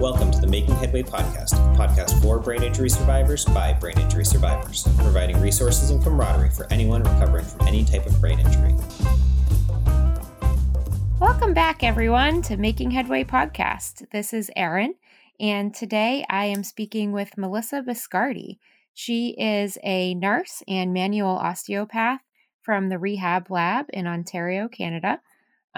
Welcome to the Making Headway podcast, podcast for brain injury survivors by brain injury survivors, providing resources and camaraderie for anyone recovering from any type of brain injury. Welcome back, everyone, to Making Headway podcast. This is Erin, and today I am speaking with Melissa Biscardi. She is a nurse and manual osteopath from the Rehab Lab in Ontario, Canada.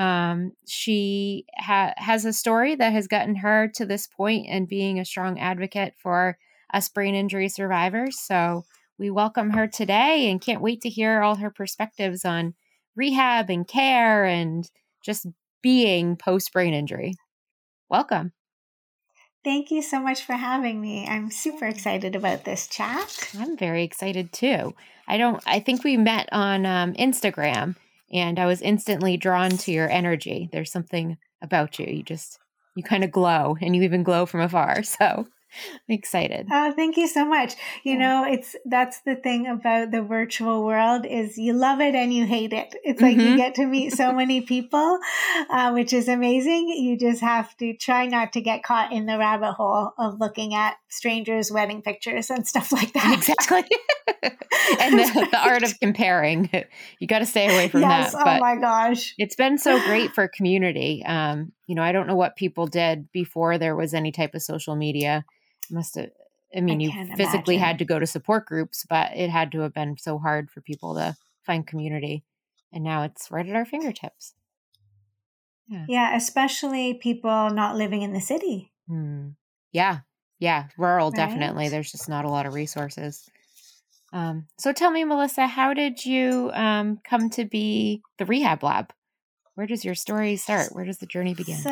Um, she ha- has a story that has gotten her to this point and being a strong advocate for us brain injury survivors. So we welcome her today and can't wait to hear all her perspectives on rehab and care and just being post brain injury. Welcome. Thank you so much for having me. I'm super excited about this chat. I'm very excited too. I don't, I think we met on um, Instagram and I was instantly drawn to your energy. There's something about you. You just you kind of glow and you even glow from afar. So excited. Oh, thank you so much. You yeah. know, it's that's the thing about the virtual world is you love it and you hate it. It's like mm-hmm. you get to meet so many people, uh, which is amazing. You just have to try not to get caught in the rabbit hole of looking at strangers' wedding pictures and stuff like that. Exactly. and the, the, art of comparing. You got to stay away from yes, that. But oh my gosh. It's been so great for community. Um, you know, I don't know what people did before there was any type of social media must have I mean, I you physically imagine. had to go to support groups, but it had to have been so hard for people to find community. And now it's right at our fingertips. Yeah, yeah especially people not living in the city. Mm. Yeah, yeah, rural, right? definitely. There's just not a lot of resources. Um, so tell me, Melissa, how did you um, come to be the rehab lab? Where does your story start? Where does the journey begin? So,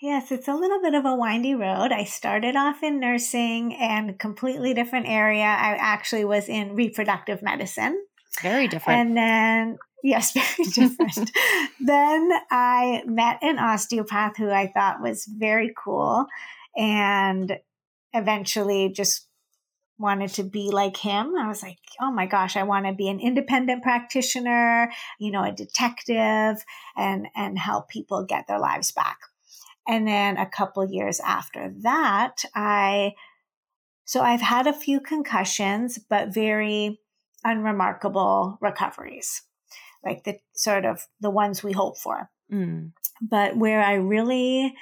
Yes, it's a little bit of a windy road. I started off in nursing and completely different area. I actually was in reproductive medicine. Very different. And then, yes, very different. then I met an osteopath who I thought was very cool and eventually just wanted to be like him. I was like, oh my gosh, I want to be an independent practitioner, you know, a detective and and help people get their lives back. And then a couple years after that, I, so I've had a few concussions, but very unremarkable recoveries, like the sort of the ones we hope for. Mm. But where I really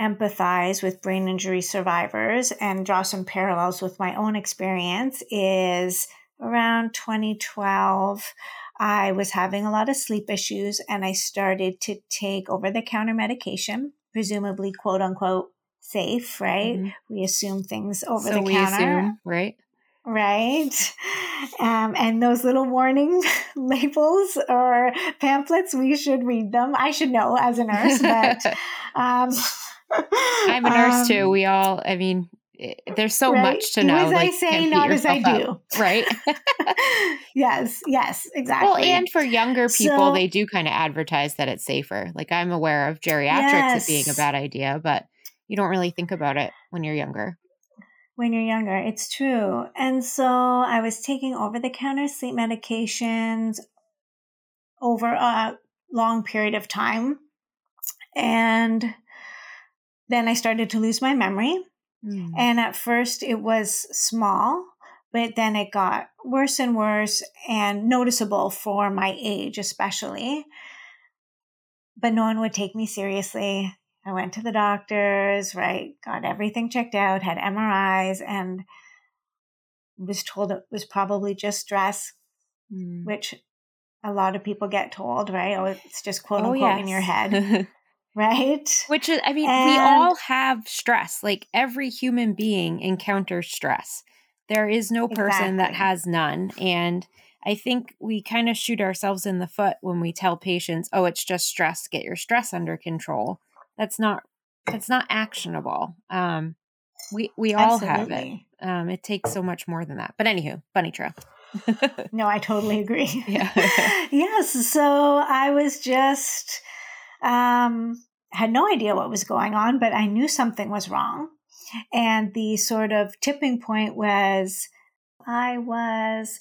empathize with brain injury survivors and draw some parallels with my own experience is around 2012. I was having a lot of sleep issues and I started to take over the counter medication, presumably quote unquote safe, right? Mm-hmm. We assume things over so the counter. Assume, right? Right. Um, and those little warning labels or pamphlets, we should read them. I should know as a nurse, but um, I'm a nurse um, too. We all, I mean, Eh, there's so right? much to know. as like, I say, not as I do. Up, right? yes, yes, exactly. Well, and for younger people, so, they do kind of advertise that it's safer. Like I'm aware of geriatrics yes. as being a bad idea, but you don't really think about it when you're younger. When you're younger, it's true. And so I was taking over the counter sleep medications over a long period of time. And then I started to lose my memory Mm. And at first it was small, but then it got worse and worse and noticeable for my age, especially. But no one would take me seriously. I went to the doctors, right? Got everything checked out, had MRIs, and was told it was probably just stress, mm. which a lot of people get told, right? Oh, it's just quote oh, unquote oh, yes. in your head. right? Which is, I mean, and, we all have stress. Like every human being encounters stress. There is no person exactly. that has none. And I think we kind of shoot ourselves in the foot when we tell patients, "Oh, it's just stress. Get your stress under control." That's not that's not actionable. Um, we we all Absolutely. have it. Um, it takes so much more than that. But anywho, bunny trail. no, I totally agree. Yeah. yes. So I was just um, had no idea what was going on, but I knew something was wrong. And the sort of tipping point was I was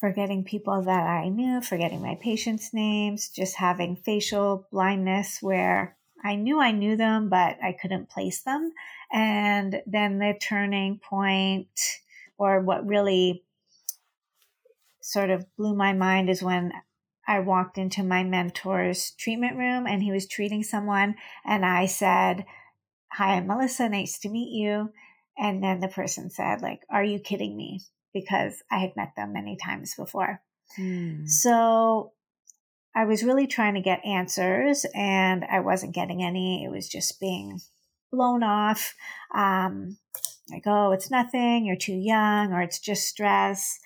forgetting people that I knew, forgetting my patients' names, just having facial blindness where I knew I knew them, but I couldn't place them. And then the turning point, or what really sort of blew my mind, is when I walked into my mentor's treatment room and he was treating someone. And I said, Hi, I'm Melissa. Nice to meet you. And then the person said, like, are you kidding me? Because I had met them many times before. Mm. So I was really trying to get answers and I wasn't getting any. It was just being blown off. Um, like, oh, it's nothing, you're too young, or it's just stress.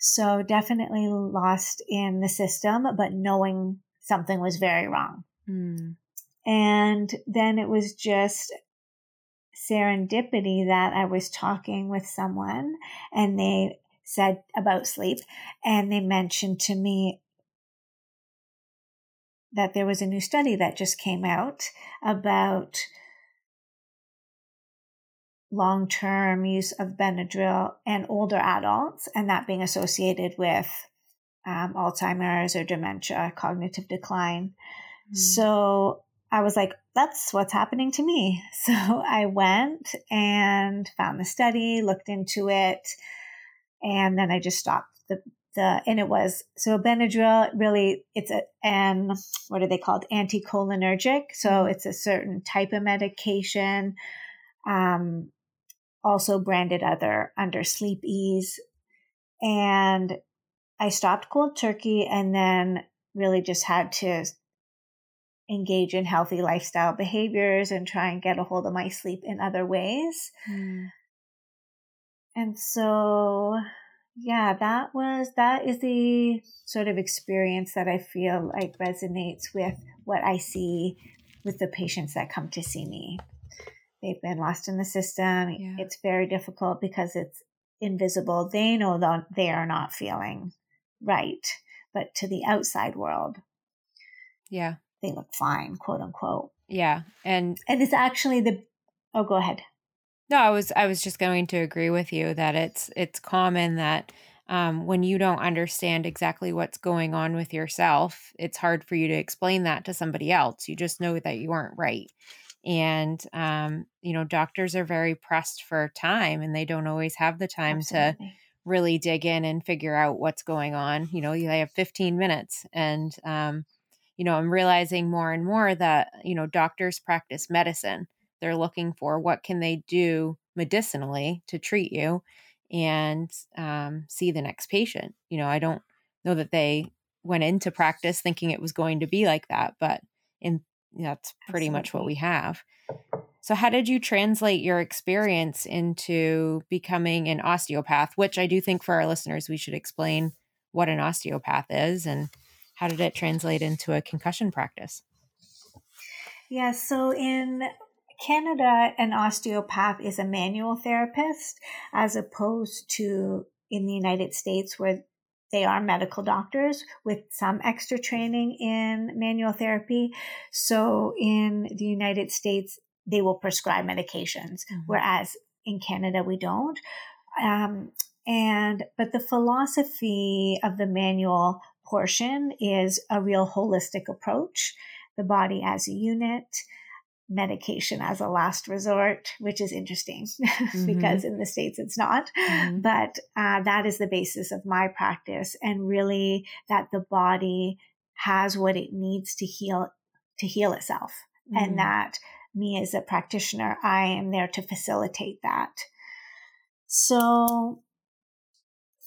So definitely lost in the system, but knowing something was very wrong. Mm. And then it was just serendipity that I was talking with someone and they said about sleep and they mentioned to me that there was a new study that just came out about long term use of Benadryl and older adults, and that being associated with um, Alzheimer's or dementia, cognitive decline. Mm. So I was like, that's what's happening to me. So I went and found the study, looked into it, and then I just stopped the the and it was so Benadryl really it's a an what are they called anticholinergic. So mm-hmm. it's a certain type of medication. Um, also branded other under Sleep-Eze and i stopped cold turkey and then really just had to engage in healthy lifestyle behaviors and try and get a hold of my sleep in other ways. Mm. And so, yeah, that was, that is the sort of experience that I feel like resonates with what I see with the patients that come to see me. They've been lost in the system. Yeah. It's very difficult because it's invisible. They know that they are not feeling right, but to the outside world, yeah, they look fine, quote unquote. Yeah. And and it's actually the oh go ahead. No, I was I was just going to agree with you that it's it's common that um, when you don't understand exactly what's going on with yourself, it's hard for you to explain that to somebody else. You just know that you aren't right. And, um, you know, doctors are very pressed for time and they don't always have the time Absolutely. to really dig in and figure out what's going on. You know, they have 15 minutes and, um, you know, I'm realizing more and more that, you know, doctors practice medicine. They're looking for what can they do medicinally to treat you and um, see the next patient. You know, I don't know that they went into practice thinking it was going to be like that, but in that's pretty Absolutely. much what we have. So, how did you translate your experience into becoming an osteopath? Which I do think for our listeners, we should explain what an osteopath is and how did it translate into a concussion practice? Yeah, so in Canada, an osteopath is a manual therapist as opposed to in the United States where they are medical doctors with some extra training in manual therapy. So in the United States, they will prescribe medications, mm-hmm. whereas in Canada, we don't. Um, and, but the philosophy of the manual portion is a real holistic approach, the body as a unit, medication as a last resort, which is interesting mm-hmm. because in the States it's not. Mm-hmm. But uh, that is the basis of my practice, and really that the body has what it needs to heal to heal itself, mm-hmm. and that me as a practitioner, I am there to facilitate that. So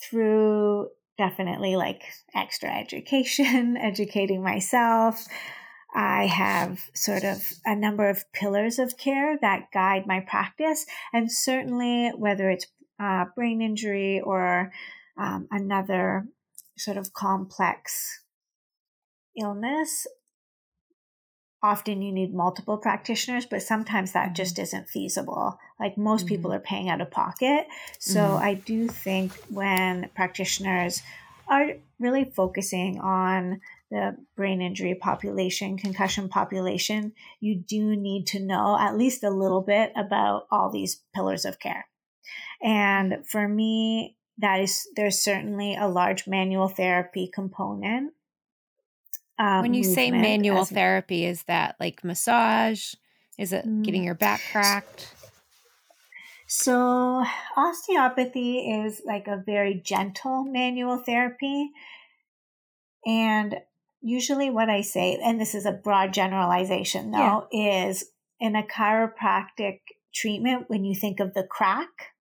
through definitely like extra education, educating myself. I have sort of a number of pillars of care that guide my practice. And certainly, whether it's uh, brain injury or um, another sort of complex illness, often you need multiple practitioners, but sometimes that mm-hmm. just isn't feasible. Like most mm-hmm. people are paying out of pocket. So mm-hmm. I do think when practitioners are really focusing on the brain injury population, concussion population, you do need to know at least a little bit about all these pillars of care. And for me, that is, there's certainly a large manual therapy component Uh, when you say manual as- therapy, is that like massage? Is it Mm. getting your back cracked? So, osteopathy is like a very gentle manual therapy. And usually, what I say, and this is a broad generalization though, is in a chiropractic treatment, when you think of the crack,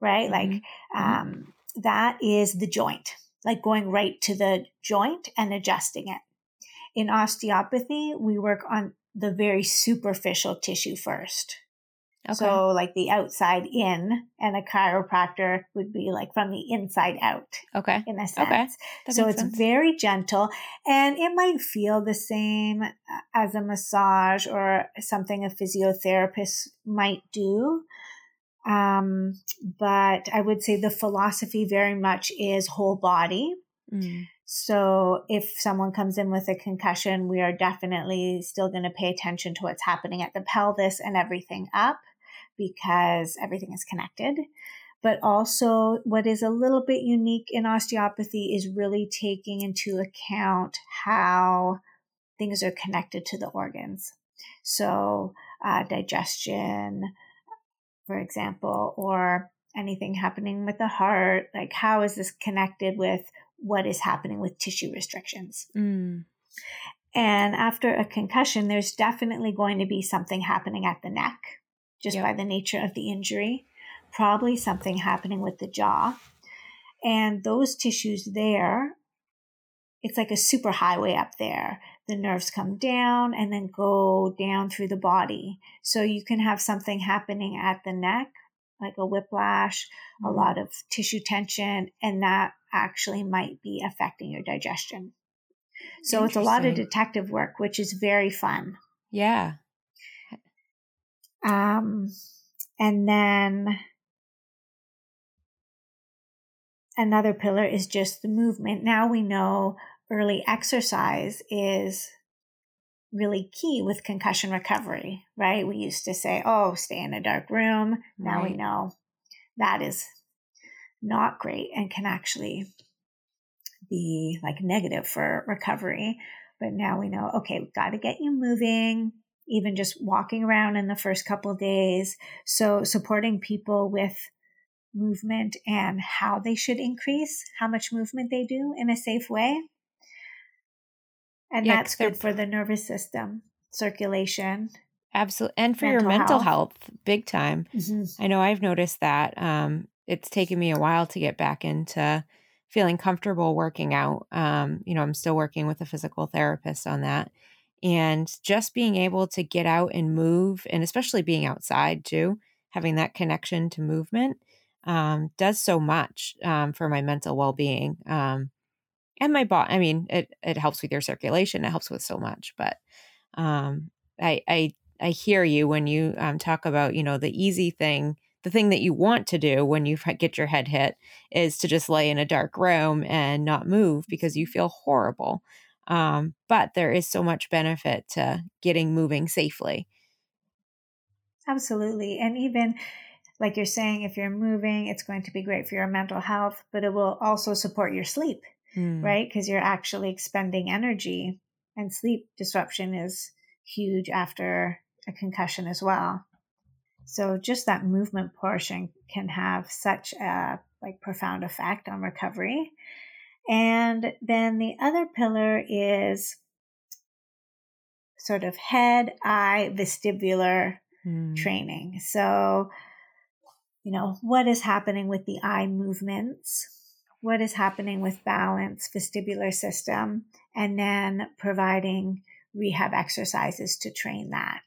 right? Like, Mhm. um, that is the joint, like going right to the joint and adjusting it. In osteopathy, we work on the very superficial tissue first. Okay. So, like the outside in, and a chiropractor would be like from the inside out okay. in a sense. Okay. That so it's sense. very gentle and it might feel the same as a massage or something a physiotherapist might do. Um, but I would say the philosophy very much is whole body. Mm. So if someone comes in with a concussion, we are definitely still going to pay attention to what's happening at the pelvis and everything up because everything is connected. But also, what is a little bit unique in osteopathy is really taking into account how things are connected to the organs. So, uh, digestion, for example, or anything happening with the heart. Like, how is this connected with what is happening with tissue restrictions? Mm. And after a concussion, there's definitely going to be something happening at the neck, just Yep. by the nature of the injury. Probably something happening with the jaw. And those tissues there, it's like a super highway up there. The nerves come down and then go down through the body. So you can have something happening at the neck, like a whiplash, a Mm. lot of tissue tension, and that actually might be affecting your digestion. So it's a lot of detective work, which is very fun. Yeah. Um, and then another pillar is just the movement. Now we know early exercise is really key with concussion recovery, right? We used to say, oh, stay in a dark room. Now we know that is not great and can actually be like negative for recovery. But now we know, okay, we've got to get you moving, even just walking around in the first couple of days. So supporting people with movement and how they should increase, how much movement they do in a safe way. And Yeah, that's good for the nervous system, circulation. Absolutely. And for your Mental mental health. health, big time. Mm-hmm. I know I've noticed that. Um, it's taken me a while to get back into feeling comfortable working out. Um, you know, I'm still working with a physical therapist on that. And just being able to get out and move, and especially being outside too, having that connection to movement um, does so much um, for my mental well being. Um, and my body, I mean, it, it helps with your circulation, it helps with so much. But um, I, I, I hear you when you um, talk about, you know, the easy thing the thing that you want to do when you get your head hit is to just lay in a dark room and not move because you feel horrible. Um, but there is so much benefit to getting moving safely. Absolutely. And even like you're saying, if you're moving, it's going to be great for your mental health, but it will also support your sleep, Mm. right? Because you're actually expending energy, and sleep disruption is huge after a concussion as well. So just that movement portion can have such a like profound effect on recovery. And then the other pillar is sort of head, eye, vestibular Mm. training. So, you know, what is happening with the eye movements? What is happening with balance, vestibular system, and then providing rehab exercises to train that.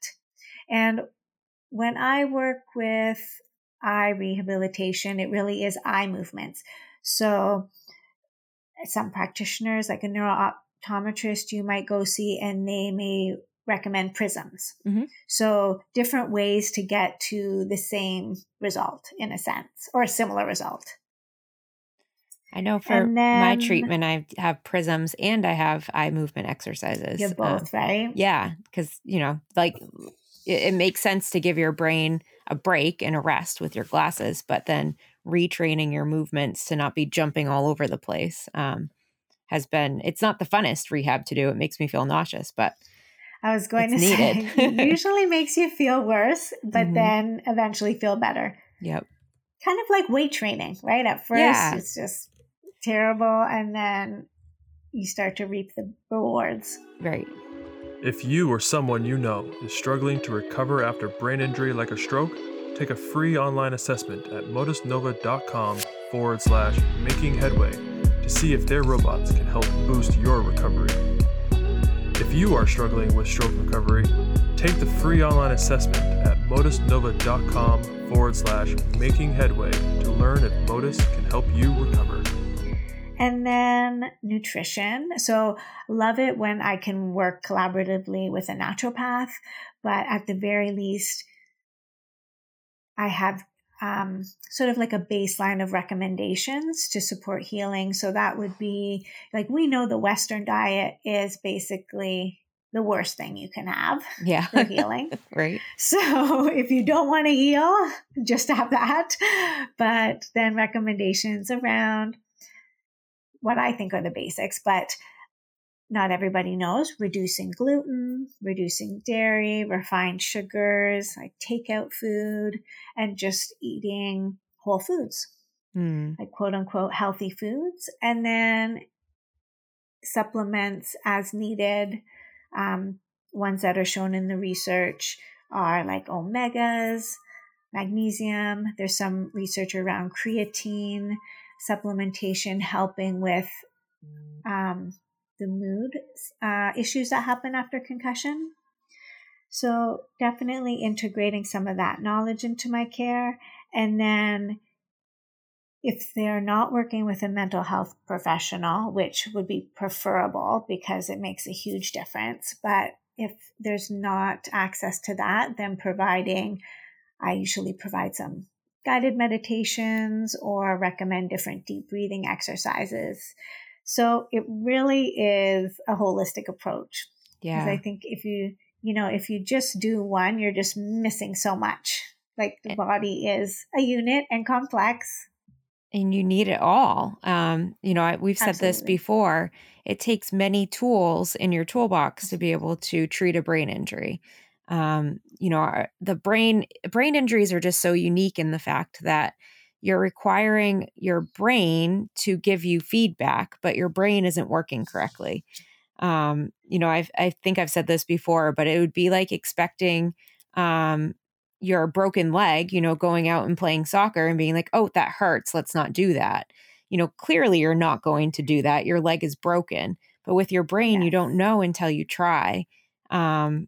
And when I work with eye rehabilitation, it really is eye movements. So, some practitioners, like a neurooptometrist, you might go see, and they may recommend prisms. Mhm. So, different ways to get to the same result in a sense, or a similar result. I know for And my treatment, I have prisms and I have eye movement exercises. You have Um, both, right? Yeah, because you know, like it, it makes sense to give your brain a break and a rest with your glasses, but then retraining your movements to not be jumping all over the place um, has been it's not the funnest rehab to do. It makes me feel nauseous, but I was going to needed. say usually makes you feel worse, but mm-hmm. then eventually feel better. Yep. Kind of like weight training, right? At first yeah. it's just terrible and then you start to reap the rewards. Right. If you or someone you know is struggling to recover after brain injury like a stroke, take a free online assessment at modusnova.com forward slash making headway to see if their robots can help boost your recovery. If you are struggling with stroke recovery, take the free online assessment at modusnova.com forward slash making headway to learn if Modus can help you recover. And then nutrition. So, love it when I can work collaboratively with a naturopath, but at the very least, I have um, sort of like a baseline of recommendations to support healing. So, that would be like we know the Western diet is basically the worst thing you can have yeah. for healing. right. So if you don't want to heal, just have that. But then recommendations around what I think are the basics, but not everybody knows reducing gluten, reducing dairy, refined sugars, like takeout food, and just eating whole foods, mm. like quote unquote healthy foods. And then supplements as needed. Um, ones that are shown in the research are like omegas, magnesium. There's some research around creatine supplementation helping with um, the mood uh, issues that happen after concussion. So, definitely integrating some of that knowledge into my care. And then, if they're not working with a mental health professional, which would be preferable because it makes a huge difference, but if there's not access to that, then providing, I usually provide some guided meditations or recommend different deep breathing exercises. So it really is a holistic approach. Yeah. I think if you, you know, if you just do one, you're just missing so much. Like the body is a unit and complex. And you need it all. Um, you know, we've said Absolutely. this before. It takes many tools in your toolbox to be able to treat a brain injury um, you know the brain brain injuries are just so unique in the fact that you're requiring your brain to give you feedback but your brain isn't working correctly. Um, you know I've, i think i've said this before but it would be like expecting um, your broken leg you know going out and playing soccer and being like oh that hurts. Let's not do that. You know clearly you're not going to do that. Your leg is broken but with your brain yes. you don't know until you try. Um,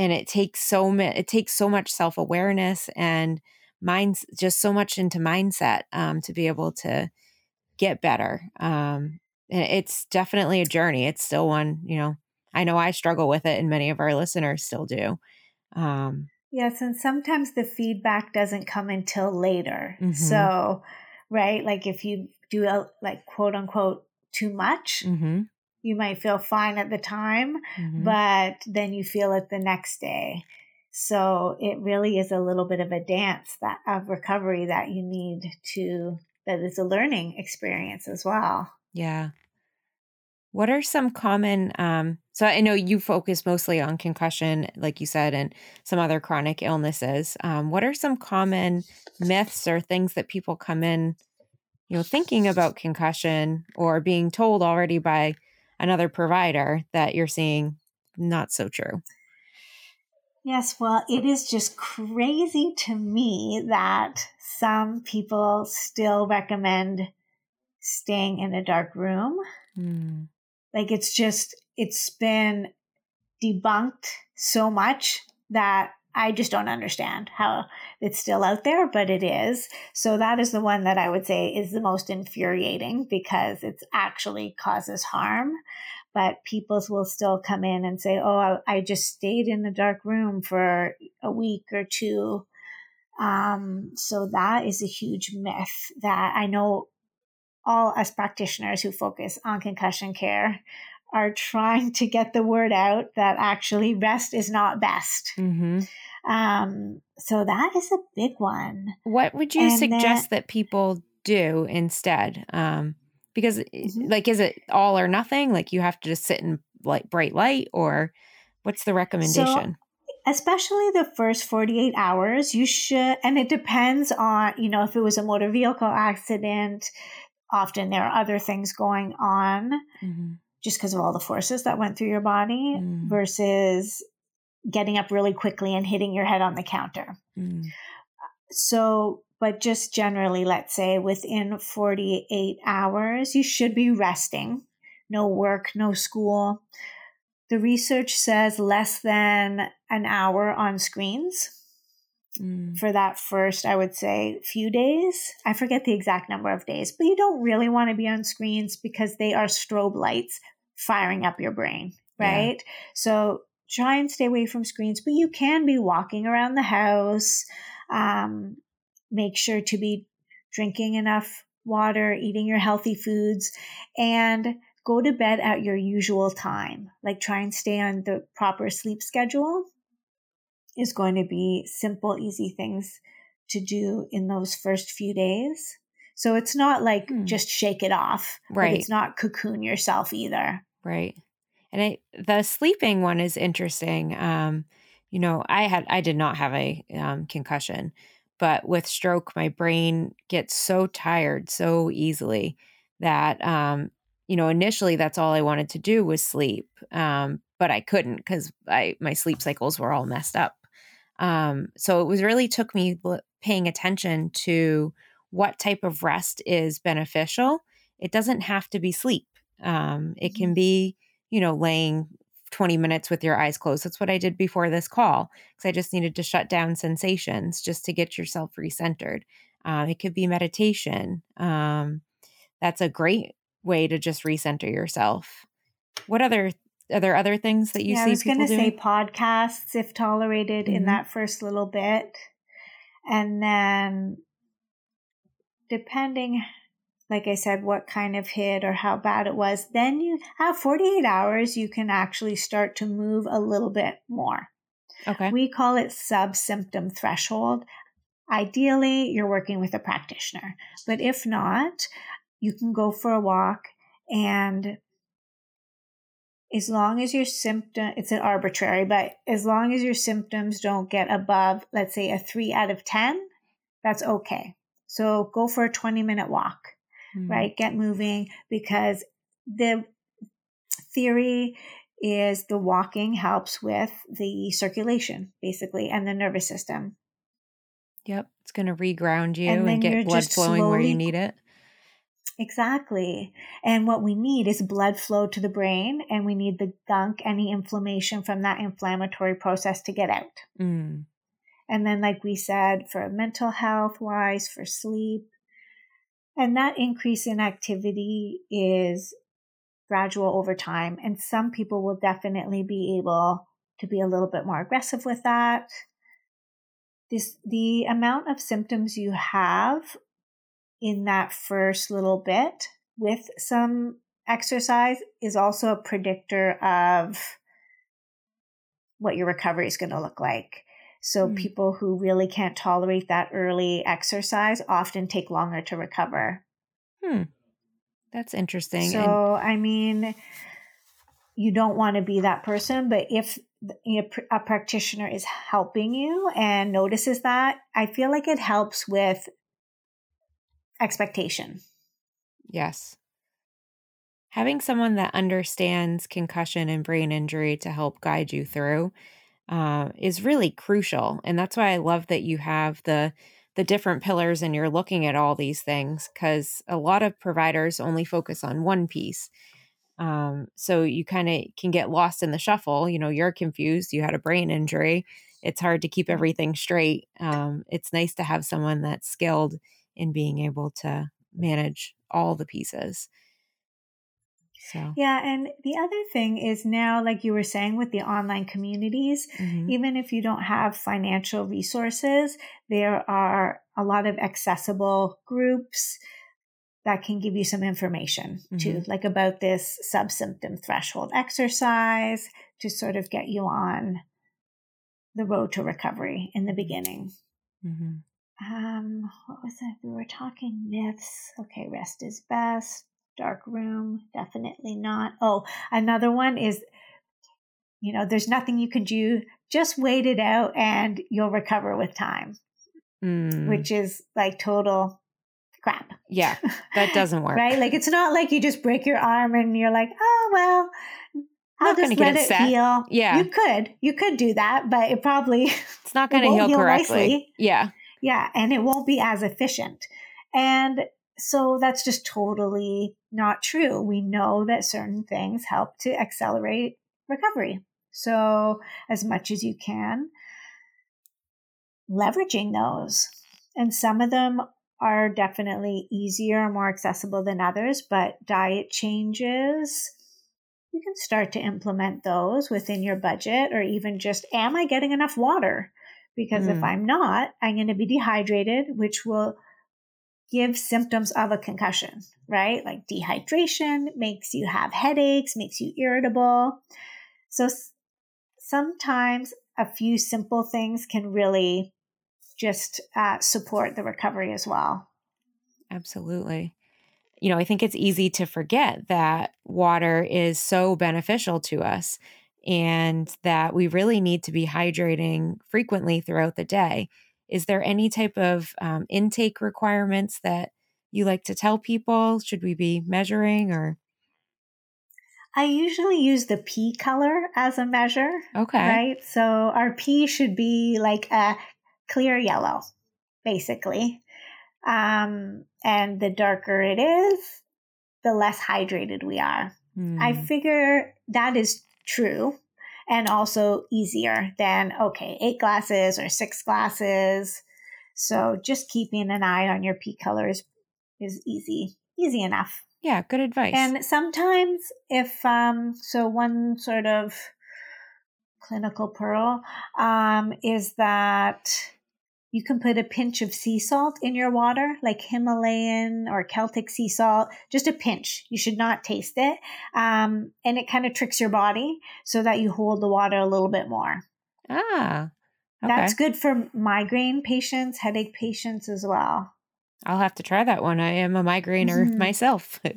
and it takes so much it takes so much self-awareness and minds just so much into mindset um, to be able to get better um, and it's definitely a journey it's still one you know i know i struggle with it and many of our listeners still do um, yes and sometimes the feedback doesn't come until later mm-hmm. so right like if you do a like quote unquote too much mm-hmm you might feel fine at the time, mm-hmm. but then you feel it the next day. So it really is a little bit of a dance that of recovery that you need to that is a learning experience as well. Yeah. What are some common um so I know you focus mostly on concussion like you said and some other chronic illnesses. Um what are some common myths or things that people come in you know thinking about concussion or being told already by another provider that you're seeing not so true. Yes, well, it is just crazy to me that some people still recommend staying in a dark room. Mm. Like it's just, it's been debunked so much that I just don't understand how it's still out there, but it is. So that is the one that I would say is the most infuriating because it actually causes harm. But people will still come in and say, Oh, I just stayed in the dark room for a week or two. Um, so that is a huge myth that I know all us practitioners who focus on concussion care are trying to get the word out that actually rest is not best. Mm-hmm. Um, so that is a big one. What would you and suggest that, that people do instead? Um, Because mm-hmm. like is it all or nothing? Like you have to just sit in like bright light or what's the recommendation? So, especially the first 48 hours, you should and it depends on, you know, if it was a motor vehicle accident, often there are other things going on. Mm-hmm just because of all the forces that went through your body mm. versus getting up really quickly and hitting your head on the counter. Mm. So, but just generally, let's say within 48 hours, you should be resting. No work, no school. The research says less than an hour on screens mm. for that first, I would say, few days. I forget the exact number of days, but you don't really want to be on screens because they are strobe lights firing up your brain, right? Yeah. So try and stay away from screens, but you can be walking around the house. Um, make sure to be drinking enough water, eating your healthy foods, and go to bed at your usual time. Like try and stay on the proper sleep schedule is going to be simple, easy things to do in those first few days. So it's not like hmm. just shake it off. Right. it's not cocoon yourself either. Right. And I, the sleeping one is interesting. Um, you know, I had, I did not have a um, concussion, but with stroke, my brain gets so tired so easily that, um, you know, initially that's all I wanted to do was sleep. Um, but I couldn't because I, my sleep cycles were all messed up. Um, so it was really took me paying attention to what type of rest is beneficial. It doesn't have to be sleep. Um, it can mm-hmm. be, you know, laying 20 minutes with your eyes closed. That's what I did before this call because I just needed to shut down sensations just to get yourself recentered. Um, it could be meditation. Um, that's a great way to just recenter yourself. What other are there other things that you yeah, see? I was going to say podcasts if tolerated mm-hmm. in that first little bit, and then depending like I said, what kind of hit or how bad it was, then you have 48 hours, you can actually start to move a little bit more. Okay. We call it sub symptom threshold. Ideally, you're working with a practitioner, but if not, you can go for a walk and as long as your symptom it's an arbitrary but as long as your symptoms don't get above let's say a 3 out of 10 that's okay so go for a 20 minute walk mm-hmm. right? Get moving because the theory is the walking helps with the circulation basically and the nervous system. Yep, it's going to reground you and, and get blood flowing slowly... where you need it. Exactly. And what we need is blood flow to the brain, and we need the gunk, any inflammation from that inflammatory process to get out. Mm. And then, like we said, for mental health wise, for sleep, and that increase in activity is gradual over time. And some people will definitely be able to be a little bit more aggressive with that. This, the amount of symptoms you have in that first little bit with some exercise is also a predictor of what your recovery is going to look like. So mm. people who really can't tolerate that early exercise often take longer to recover. Hmm. That's interesting. So, and- I mean, you don't want to be that person, but if a practitioner is helping you and notices that, I feel like it helps with expectation. Yes. Having someone that understands concussion and brain injury to help guide you through uh, is really crucial. And that's why I love that you have the the different pillars and you're looking at all these things because a lot of providers only focus on one piece. Um, so you kind of can get lost in the shuffle. You know, you're confused. You had a brain injury. It's hard to keep everything straight. Um, it's nice to have someone that's skilled in being able to manage all the pieces. So. Yeah, and the other thing is now, like you were saying, with the online communities, mm-hmm. even if you don't have financial resources, there are a lot of accessible groups that can give you some information mm-hmm. too, like about this sub symptom threshold exercise to sort of get you on the road to recovery in the beginning. Mm-hmm. Um, what was it? We were talking myths. Okay, rest is best dark room, definitely not. Oh, another one is, you know, there's nothing you can do. Just wait it out and you'll recover with time, Mm, which is like total crap. yeah, that doesn't work. right? Like it's not like you just break your arm and you're like, oh well, I'll just get let it it heal. Yeah. you could, you could do that, but it probably, It's not going to heal heal correctly. nicely. Yeah. yeah, and it won't be as efficient. And so that's just totally not true. We know that certain things help to accelerate recovery. So as much as you can, leveraging those. And some of them are definitely easier and more accessible than others, but diet changes, you can start to implement those within your budget or even just, am I getting enough water? Because if Mm. I'm not, I'm going to be dehydrated, which will give symptoms of a concussion, right? Like dehydration makes you have headaches, makes you irritable. So sometimes a few simple things can really just uh, support the recovery as well. Absolutely. You know, I think it's easy to forget that water is so beneficial to us and that we really need to be hydrating frequently throughout the day. Is there any type of um, intake requirements that you like to tell people? Should we be measuring or? I usually use the pee color as a measure, Okay. right? So our pee should be like a clear yellow, basically. Um, and the darker it is, the less hydrated we are. I Hmm. figure that is true and also easier than, okay, eight glasses or six glasses. So just keeping an eye on your pee colors is easy, easy enough. yeah, good advice. And sometimes, if um, so, one sort of clinical pearl um, is that you can put a pinch of sea salt in your water, like Himalayan or Celtic sea salt, just a pinch. You should not taste it. Um, and it kind of tricks your body so that you hold the water a little bit more. ah, okay. That's good for migraine patients, headache patients as well. I'll have to try that one. I am a migrainer Mhm. myself.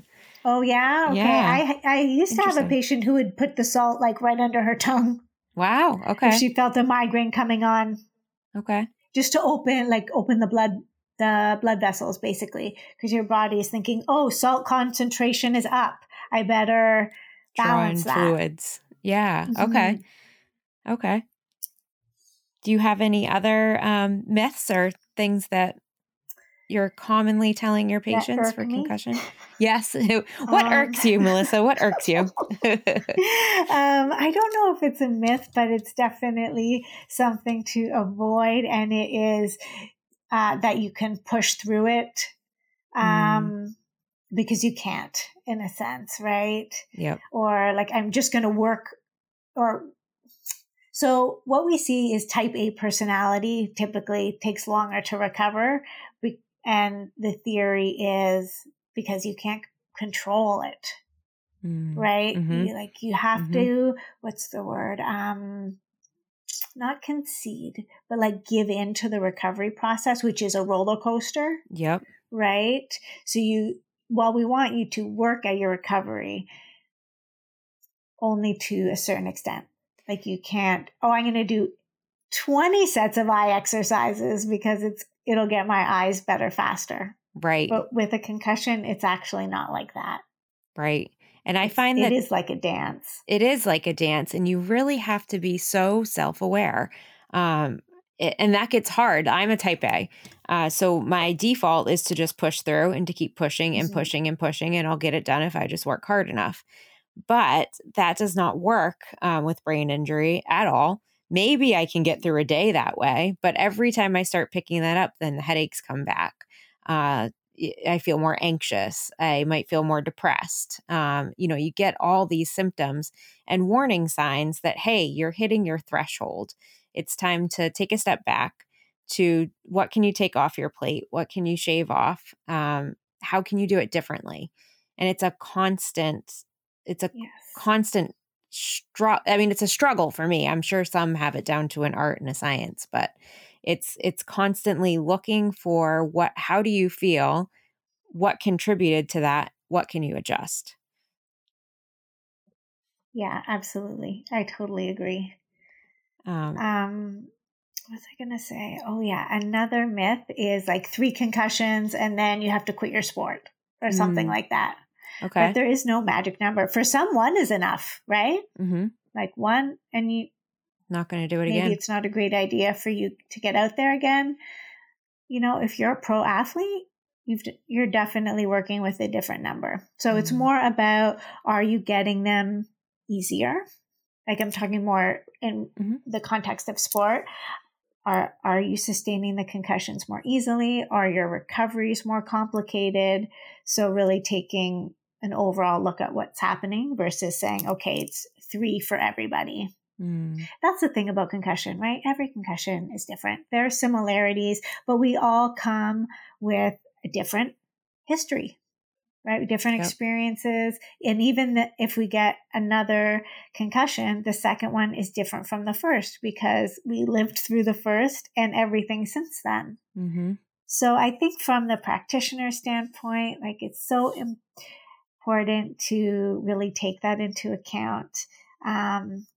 Oh, yeah? Okay. Yeah. I, I used to have a patient who would put the salt like right under her tongue. wow. Okay. if she felt a migraine coming on okay. Just to open like open the blood the blood vessels basically because your body is thinking oh salt concentration is up i better balance Drawing that fluids. Yeah. Okay. Mhm. Okay. Do you have any other um, myths or things that you're commonly telling your patients for me? concussion? Yes. what Um, irks you, Melissa? What irks you? um, i don't know if it's a myth but it's definitely something to avoid and it is uh, that you can push through it um, because you can't in a sense right yep. or like I'm just going to work or so what we see is type A personality typically takes longer to recover be- and the theory is because you can't control it Mm. right Mhm. you, like you have Mhm. to what's the word um not concede but like give in to the recovery process which is a roller coaster Yep. right? So you, while we want you to work at your recovery, only to a certain extent. Like you can't, oh, I'm going to do 20 sets of eye exercises because it's, it'll get my eyes better faster. Right. But with a concussion, it's actually not like that. right. And I It's- find that it is like a dance. it is like a dance and you really have to be so self-aware um it, and that gets hard i'm a type a uh, so my default is to just push through and to keep pushing and Mhm. pushing and pushing and i'll get it done if i just work hard enough but that does not work um, with brain injury at all maybe i can get through a day that way but every time i start picking that up then the headaches come back uh, I feel more anxious. I might feel more depressed. Um, you know, you get all these symptoms and warning signs that, hey, you're hitting your threshold. It's time to take a step back to what can you take off your plate? What can you shave off? Um, how can you do it differently? And it's a constant, it's a Yes. constant struggle. I mean, it's a struggle for me. I'm sure some have it down to an art and a science, but it's it's constantly looking for what how do you feel what contributed to that what can you adjust? Yeah, absolutely. I totally agree. Um, um what was I to say? Oh, yeah. Another myth is like three concussions and then you have to quit your sport or something mm. like that. Okay. But there is no magic number. For some, one is enough, right? Mm-hmm. Like one, and you. Not going to do it maybe again. Maybe it's not a great idea for you to get out there again. You know, if you're a pro athlete, you've you're definitely working with a different number. So mm-hmm. it's more about are you getting them easier? Like I'm talking more in mm-hmm. the context of sport. Are are you sustaining the concussions more easily? Are your recoveries more complicated? So really taking an overall look at what's happening versus saying, okay, it's three for everybody. Mm. That's the thing about concussion, right? Every concussion is different. There are similarities, but we all come with a different history right? Different yep. experiences. And even the, if we get another concussion, the second one is different from the first because we lived through the first and everything since then. Mm-hmm. So I think from the practitioner standpoint, like it's so important to really take that into account. Um,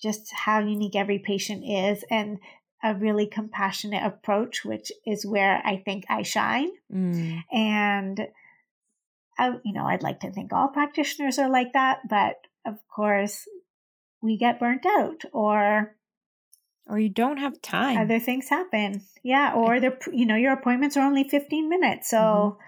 just how unique every patient is and a really compassionate approach, which is where I think I shine. Mm. And I, you know, I'd like to think all practitioners are like that, but of course, we get burnt out or or you don't have time. Other things happen. Yeah, or the you know, your appointments are only 15 minutes. So mm-hmm.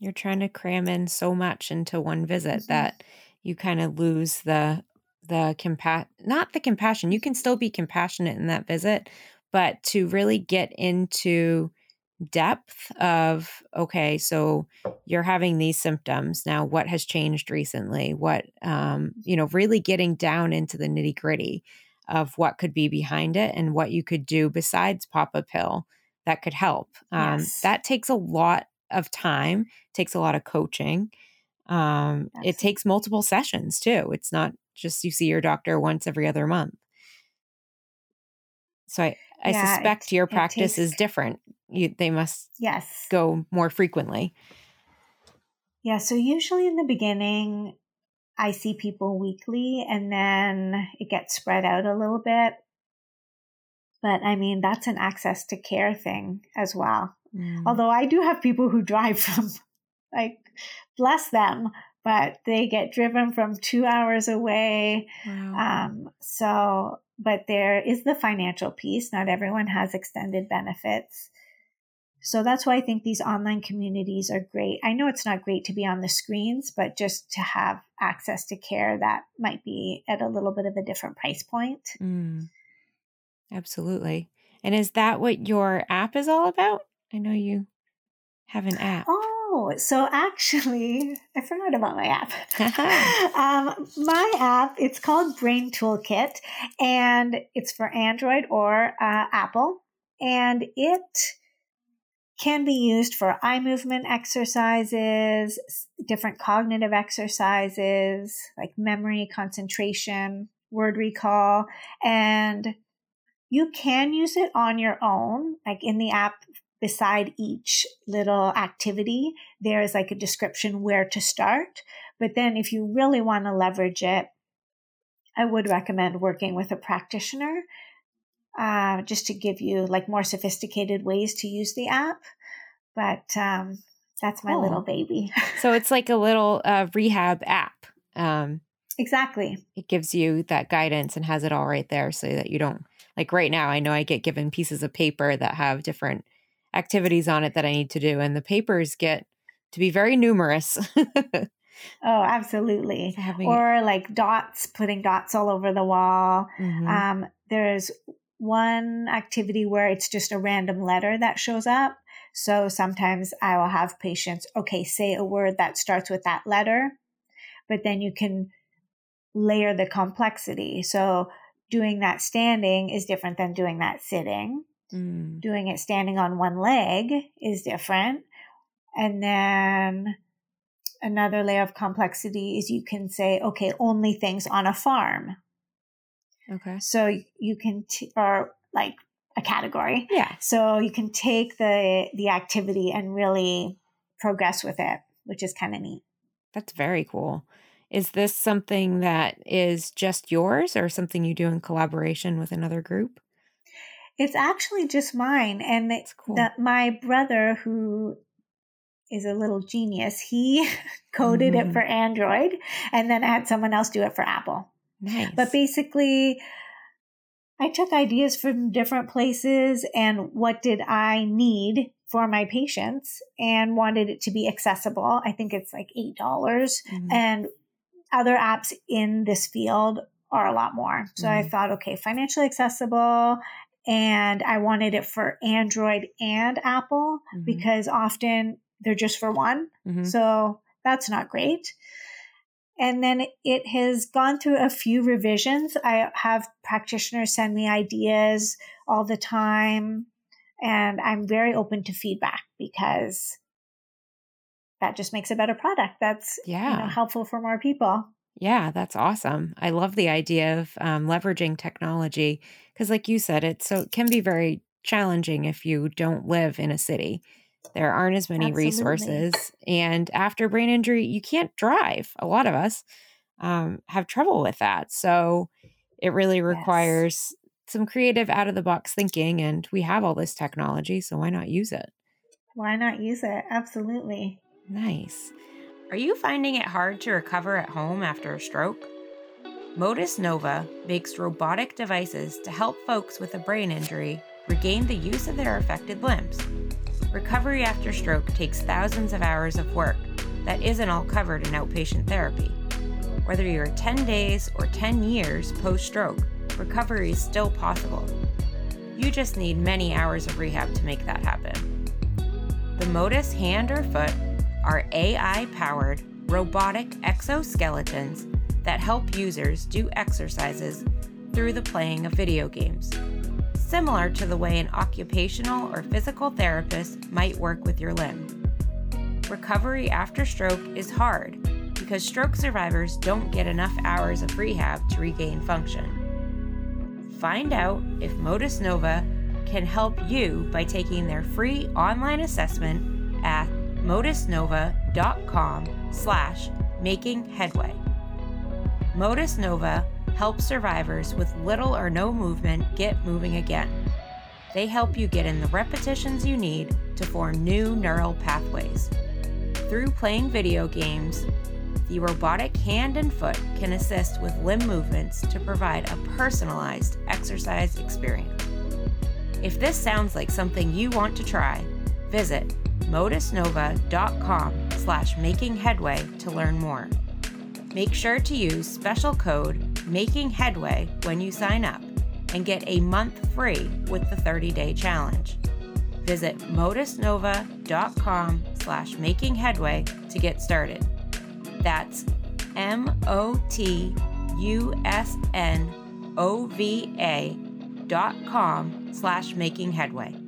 You're trying to cram in so much into one visit mm-hmm. that you kind of lose the the compa not the compassion. You can still be compassionate in that visit, but to really get into depth of okay so you're having these symptoms now what has changed recently what um, you know really getting down into the nitty gritty of what could be behind it and what you could do besides pop a pill that could help um, yes. that takes a lot of time takes a lot of coaching um, it takes multiple sessions too it's not just you see your doctor once every other month so i I yeah, suspect your practice takes, is different. You, they must yes go more frequently. Yeah, so usually in the beginning, I see people weekly, and then it gets spread out a little bit. But I mean, that's an access to care thing as well. Mm. Although I do have people who drive from, like, bless them, but they get driven from two hours away. Wow. Um, so but there is the financial piece. Not everyone has extended benefits. So that's why I think these online communities are great. I know it's not great to be on the screens, but just to have access to care that might be at a little bit of a different price point. Mm, absolutely. And is that what your app is all about? I know you have an app. Oh, so actually, I forgot about my app. um, my app, it's called Brain Toolkit, and it's for Android or uh, Apple, and it can be used for eye movement exercises, different cognitive exercises like memory, concentration, word recall, and you can use it on your own, like in the app beside each little activity, there's like a description where to start. But then if you really want to leverage it, I would recommend working with a practitioner uh, just to give you like more sophisticated ways to use the app. But um, that's my cool. little baby. so it's like a little uh, rehab app. Um, exactly. It gives you that guidance and has it all right there so that you don't, like right now, I know I get given pieces of paper that have different activities on it that I need to do. And the papers get to be very numerous. oh, absolutely. Having or like dots, putting dots all over the wall. Mm-hmm. Um, there's one activity where it's just a random letter that shows up. So sometimes I will have patients, okay, say a word that starts with that letter, but then you can layer the complexity. So doing that standing is different than doing that sitting. Mm. Doing it standing on one leg is different. And then another layer of complexity is you can say, okay, only things on a farm. Okay. So you can, t- or like a category. Yeah. So you can take the the activity and really progress with it. which is kind of neat. That's very cool. Is this something that is just yours or something you do in collaboration with another group? It's actually just mine. And That's cool. that my brother, who is a little genius, he coded Mhm. it for Android and then I had someone else do it for Apple. Nice. But basically, I took ideas from different places and what did I need for my patients and wanted it to be accessible. I think it's like $8 Mhm. and other apps in this field are a lot more. So I Mhm. thought, okay, financially accessible. And I wanted it for Android and Apple Mhm. because often they're just for one. Mhm. So that's not great. And then it has gone through a few revisions. I have practitioners send me ideas all the time, and I'm very open to feedback because that just makes a better product. That's you know, Yeah. helpful for more people. Yeah, that's awesome. I love the idea of um, leveraging technology because, like you said, it so it can be very challenging if you don't live in a city. There aren't as many Absolutely. resources, and after brain injury, you can't drive. A lot of us um, have trouble with that, so it really Yes. requires some creative, out of the box thinking. And we have all this technology, so why not use it? Why not use it? Absolutely. Nice. Are you finding it hard to recover at home after a stroke? Motus Nova makes robotic devices to help folks with a brain injury regain the use of their affected limbs. Recovery after stroke takes thousands of hours of work that isn't all covered in outpatient therapy. Whether you're 10 days or 10 years post stroke, recovery is still possible. You just need many hours of rehab to make that happen. The Motus hand or foot are AI powered robotic exoskeletons that help users do exercises through the playing of video games, similar to the way an occupational or physical therapist might work with your limb. Recovery after stroke is hard because stroke survivors don't get enough hours of rehab to regain function. Find out if Motus Nova can help you by taking their free online assessment at motusnova.com slash making headway. Motus Nova helps survivors with little or no movement get moving again. They help you get in the repetitions you need to form new neural pathways. Through playing video games, the robotic hand and foot can assist with limb movements to provide a personalized exercise experience. If this sounds like something you want to try, visit motusnova.com slash making headway to learn more. Make sure to use special code making headway when you sign up and get a month free with the 30-day challenge. Visit motusnova.com slash making headway to get started. That's M-O-T-U-S-N-O-V-A dot com slash making headway.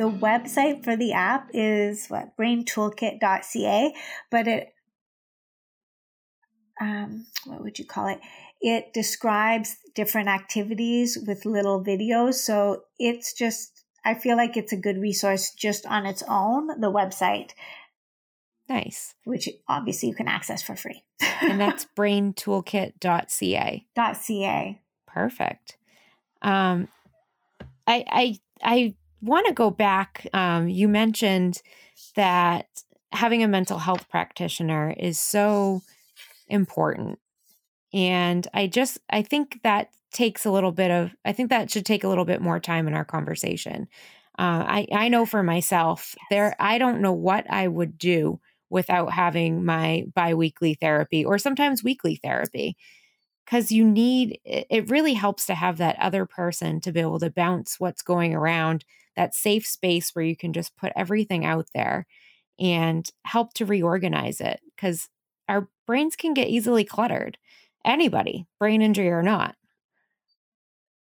The website for the app is what braintoolkit.ca, but it um, what would you call it? It describes different activities with little videos. So it's just, I feel like it's a good resource just on its own, the website, Nice. which obviously you can access for free. And that's braintoolkit.ca. .ca. Perfect. Um, I I I want to go back. Um, you mentioned that having a mental health practitioner is so important, and I just I think that takes a little bit of I think that should take a little bit more time in our conversation. Uh, I I know for myself there I don't know what I would do without having my biweekly therapy or sometimes weekly therapy because you need it it really helps to have that other person to be able to bounce what's going around that safe space where you can just put everything out there and help to reorganize it because our brains can get easily cluttered anybody brain injury or not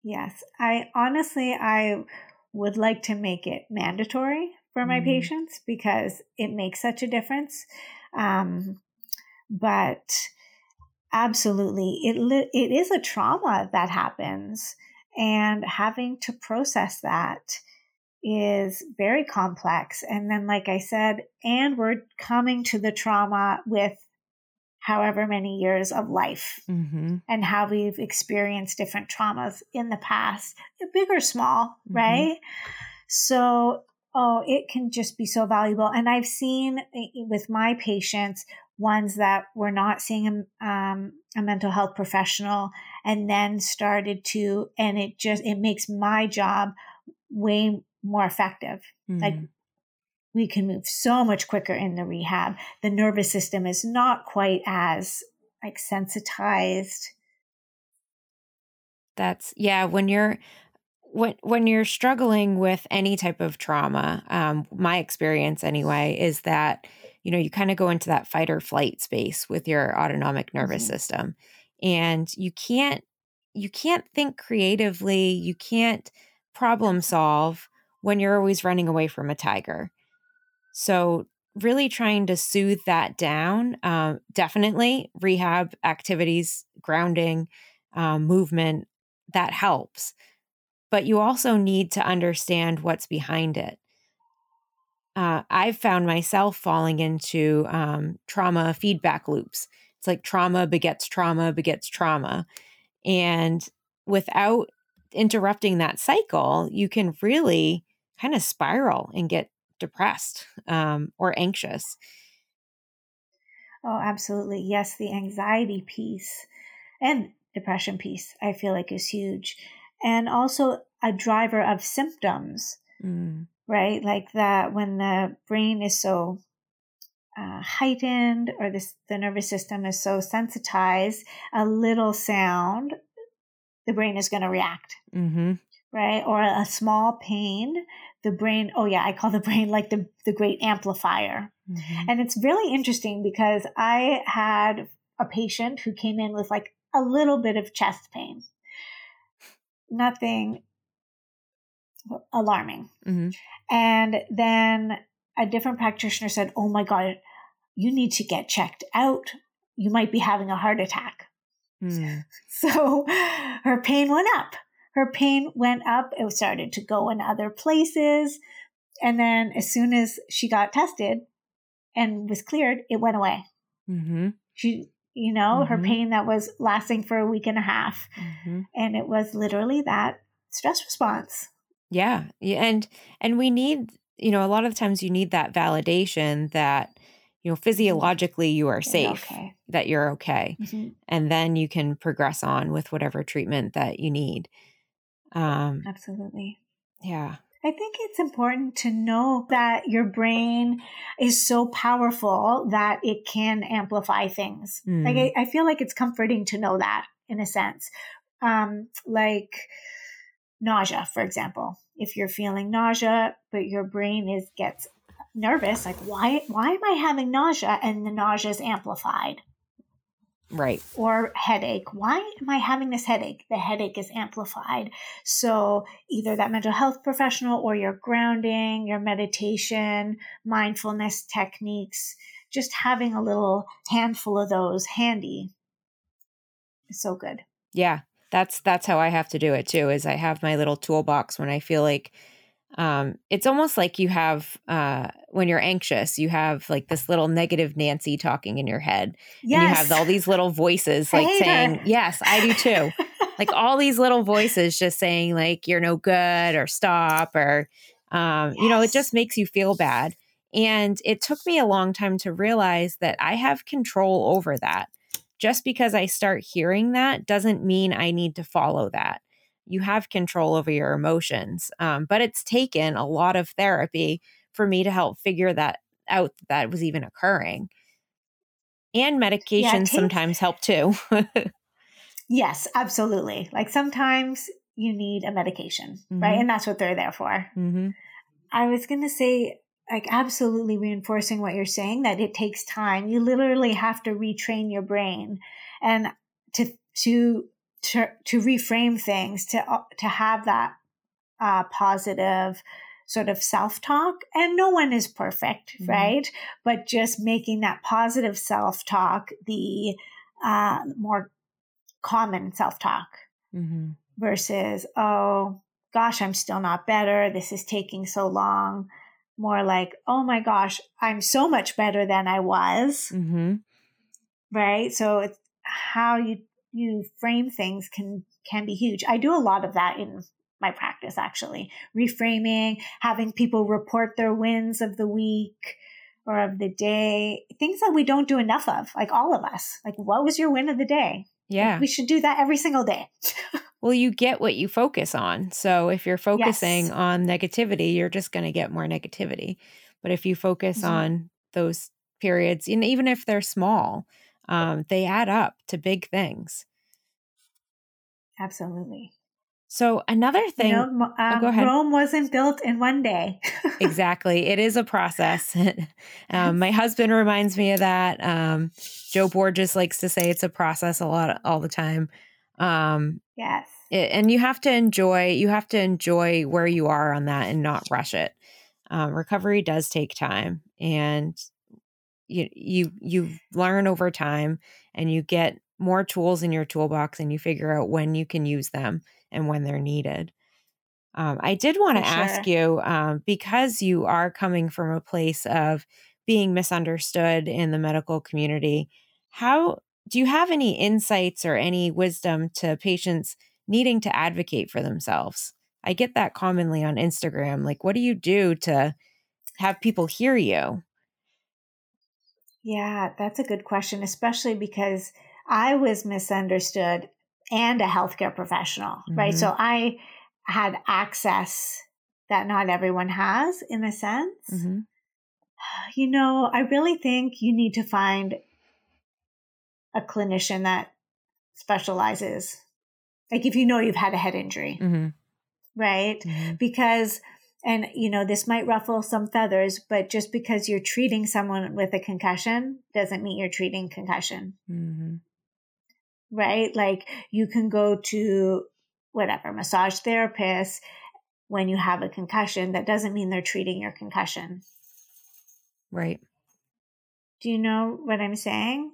Yes. I honestly, I would like to make it mandatory for my Mhm. patients because it makes such a difference. Um, but absolutely, it li- it is a trauma that happens, and having to process that is very complex. And then, like I said, and we're coming to the trauma with however many years of life mm-hmm. and how we've experienced different traumas in the past, big or small, mm-hmm. right? So, oh, it can just be so valuable. And I've seen with my patients, ones that were not seeing a, um, a mental health professional and then started to, and it just, it makes my job way more effective. Mm-hmm. Like we can move so much quicker in the rehab. The nervous system is not quite as like sensitized. That's yeah, when you're when when you're struggling with any type of trauma, um, my experience anyway is that you know you kind of go into that fight or flight space with your autonomic nervous mm-hmm. system, and you can't you can't think creatively, you can't problem solve when you're always running away from a tiger. So, really trying to soothe that down. Um, definitely rehab activities, grounding, um, movement, that helps. But you also need to understand what's behind it. Uh, I've found myself falling into um, trauma feedback loops. It's like trauma begets trauma begets trauma. And without interrupting that cycle, you can really kind of spiral and get depressed um, or anxious. Oh, absolutely. Yes, the anxiety piece and depression piece, I feel like is huge. And also a driver of symptoms, mm. right? Like that when the brain is so uh, heightened or this, the nervous system is so sensitized, a little sound, the brain is going to react. Mm-hmm. Right. Or a small pain, the brain oh yeah i call the brain like the, the great amplifier mm-hmm. and it's really interesting because i had a patient who came in with like a little bit of chest pain nothing alarming mm-hmm. and then a different practitioner said oh my god you need to get checked out you might be having a heart attack mm. so her pain went up her pain went up. It started to go in other places. And then as soon as she got tested and was cleared, it went away. Mm-hmm. She, you know, mm-hmm. her pain that was lasting for a week and a half. Mm-hmm. And it was literally that stress response. Yeah. And, and we need, you know, a lot of times you need that validation that, you know, physiologically you are safe, okay. that you're okay. Mm-hmm. And then you can progress on with whatever treatment that you need. Um, Absolutely. Yeah. I think it's important to know that your brain is so powerful that it can amplify things. Mm. Like I, I, feel like it's comforting to know that in a sense. Um, like nausea, for example. If you're feeling nausea, but your brain is gets nervous, like why why am I having nausea? And the nausea is amplified. Right. Or headache. Why am I having this headache? The headache is amplified. So either that mental health professional or your grounding, your meditation, mindfulness techniques, just having a little handful of those handy is so good. Yeah. That's that's how I have to do it too. Is I have my little toolbox when I feel like um, it's almost like you have uh, when you're anxious you have like this little negative nancy talking in your head yes. and you have all these little voices like saying yes i do too like all these little voices just saying like you're no good or stop or um, yes. you know it just makes you feel bad and it took me a long time to realize that i have control over that just because i start hearing that doesn't mean i need to follow that you have control over your emotions. Um, but it's taken a lot of therapy for me to help figure that out that, was even occurring. And medications yeah, takes- sometimes help too. yes, absolutely. Like sometimes you need a medication, mm-hmm. right? And that's what they're there for. Mm-hmm. I was going to say, like, absolutely reinforcing what you're saying that it takes time. You literally have to retrain your brain and to, to to to reframe things to uh, to have that uh, positive sort of self talk and no one is perfect mm-hmm. right but just making that positive self talk the uh, more common self talk mm-hmm. versus oh gosh, I'm still not better. This is taking so long. More like, oh my gosh, I'm so much better than I was. Mm-hmm. Right. So it's how you you frame things can can be huge. I do a lot of that in my practice actually. Reframing, having people report their wins of the week or of the day, things that we don't do enough of, like all of us. Like what was your win of the day? Yeah. Like, we should do that every single day. well, you get what you focus on. So if you're focusing Yes. on negativity, you're just going to get more negativity. But if you focus Mhm. on those periods, and even if they're small, um, they add up to big things. Absolutely. So another thing, you know, mo- um, go ahead. Rome wasn't built in one day. exactly, it is a process. um, my husband reminds me of that. Um, Joe Borges likes to say it's a process a lot, all the time. Um, yes. it, and you have to enjoy you have to enjoy where you are on that and not rush it um, recovery does take time and you you you learn over time and you get more tools in your toolbox and you figure out when you can use them and when they're needed um, i did want to For ask you um, because you are coming from a place of being misunderstood in the medical community how do you have any insights or any wisdom to patients needing to advocate for themselves? I get that commonly on Instagram. Like, what do you do to have people hear you? Yeah, that's a good question, especially because I was misunderstood and a healthcare professional, right? Mhm. So I had access that not everyone has in a sense. Mm-hmm. You know, I really think you need to find a clinician that specializes. Like if you know you've had a head injury, Mm-hmm. right? Because, and you know, this might ruffle some feathers, but just because you're treating someone with a concussion doesn't mean you're treating concussion, Mm-hmm. right? Like you can go to whatever massage therapist when you have a concussion. That doesn't mean they're treating your concussion. Right. Do you know what I'm saying?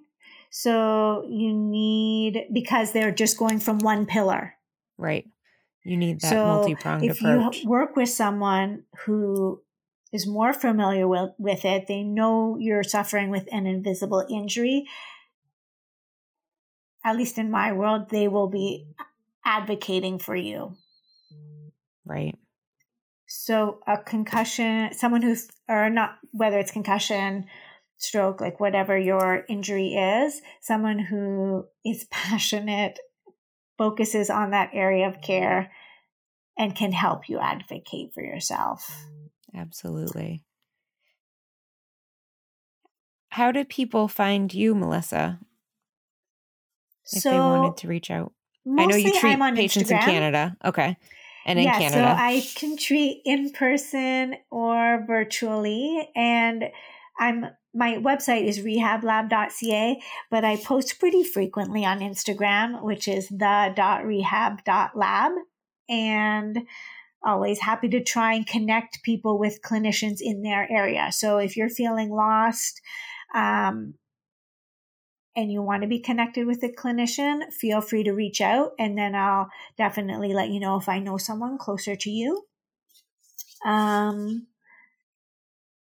So you need, because they're just going from one pillar. Right. You need that So, multi pronged if approach. you work with someone who is more familiar with, with it, they know you're suffering with an invisible injury. At least in my world, they will be advocating for you. right. So a concussion, someone who's, or not, whether it's concussion, stroke, like whatever your injury is, someone who is passionate, focuses on that area of care, and can help you advocate for yourself. Mm, absolutely. How do people find you, Melissa, if so they wanted to reach out? I know you treat patients Instagram. in Canada. Okay. And in yeah, Canada. so I can treat in person or virtually, and I'm my website is rehablab.ca, but I post pretty frequently on Instagram, which is the.rehab.lab, and always happy to try and connect people with clinicians in their area. So if you're feeling lost, um, and you want to be connected with a clinician, feel free to reach out and then I'll definitely let you know if I know someone closer to you. Um,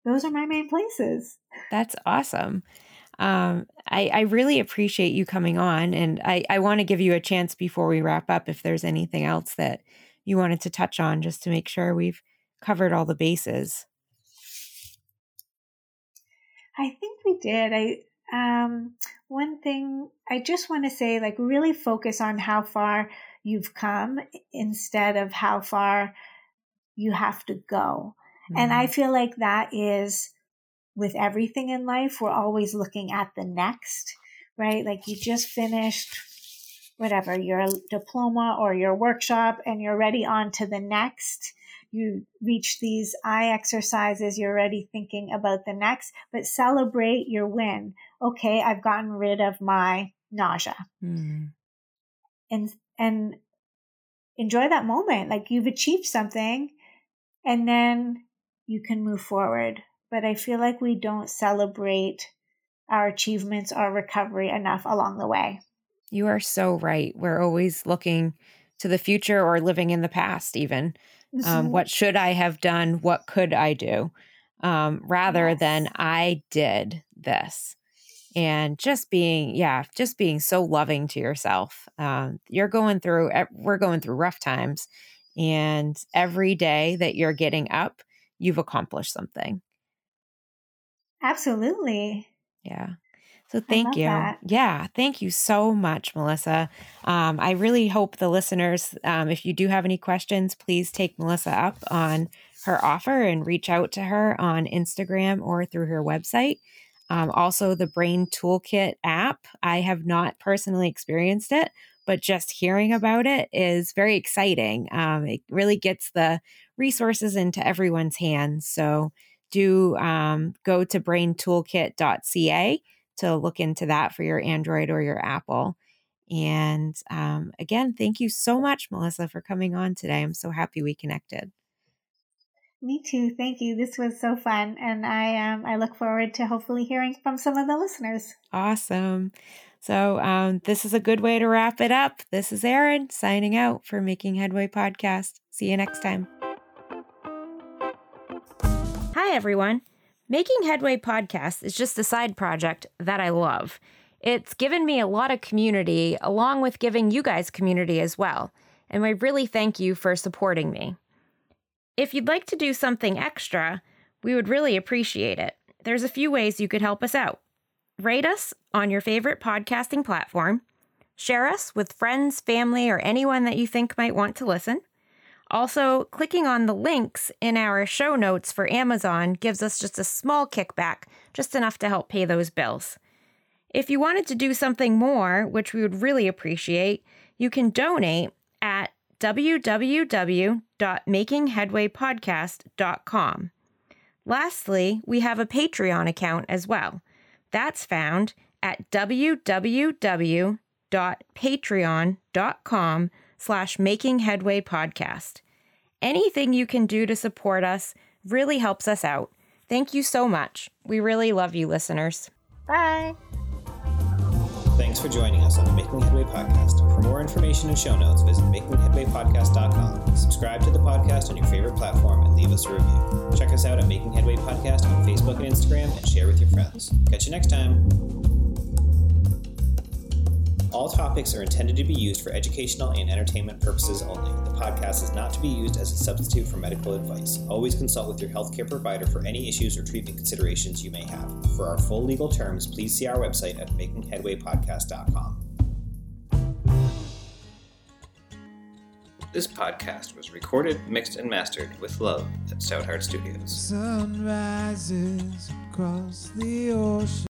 those are my main places. That's awesome. Um, I, I really appreciate you coming on, and I, I want to give you a chance before we wrap up if there's anything else that you wanted to touch on, just to make sure we've covered all the bases. I think we did. I um one thing I just want to say like really focus on how far you've come instead of how far you have to go. And I feel like that is with everything in life, we're always looking at the next, right? Like you just finished whatever your diploma or your workshop and you're ready on to the next. You reach these eye exercises, you're already thinking about the next, but celebrate your win. Okay, I've gotten rid of my nausea Mhm. and and enjoy that moment like you've achieved something and then you can move forward but i feel like we don't celebrate our achievements or recovery enough along the way You are so right. We're always looking to the future or living in the past, even. Um, Mhm. what should I have done? What could I do? Um, rather Yes. than I did this. And just being, yeah, just being so loving to yourself. Um, you're going through, e- we're going through rough times. And every day that you're getting up, you've accomplished something. Absolutely. Yeah. So thank you. that. Yeah. Thank you so much, Melissa. Um, I really hope the listeners, um, if you do have any questions, please take Melissa up on her offer and reach out to her on Instagram or through her website. Um, also, the Brain Toolkit app. I have not personally experienced it, but just hearing about it is very exciting. Um, it really gets the resources into everyone's hands. So, do um, go to braintoolkit.ca to look into that for your Android or your Apple. And um, again, thank you so much, Melissa, for coming on today. I'm so happy we connected. Me too. Thank you. This was so fun, and I um I look forward to hopefully hearing from some of the listeners. Awesome. So, um, this is a good way to wrap it up. This is Erin signing out for Making Headway Podcast. See you next time. Hi, everyone. Making Headway Podcast is just a side project that I love. It's given me a lot of community, along with giving you guys community as well. And I really thank you for supporting me. If you'd like to do something extra, we would really appreciate it. There's a few ways you could help us out. Rate us on your favorite podcasting platform. Share us with friends, family, or anyone that you think might want to listen. Also, clicking on the links in our show notes for Amazon gives us just a small kickback, just enough to help pay those bills. If you wanted to do something more, which we would really appreciate, you can donate at www.makingheadwaypodcast.com. Lastly, we have a Patreon account as well. That's found at www.patreon.com slash making headway podcast. Anything you can do to support us really helps us out. Thank you so much. We really love you, listeners. Bye. Thanks for joining us on the Making Headway podcast. For more information and show notes, visit makingheadwaypodcast.com. Subscribe to the podcast on your favorite platform and leave us a review. Check us out at Making Headway Podcast on Facebook and Instagram and share with your friends. Catch you next time. All topics are intended to be used for educational and entertainment purposes only. The podcast is not to be used as a substitute for medical advice. Always consult with your healthcare provider for any issues or treatment considerations you may have. For our full legal terms, please see our website at makingheadwaypodcast.com. This podcast was recorded, mixed, and mastered with love at Stout Heart Studios. Sun rises across the ocean.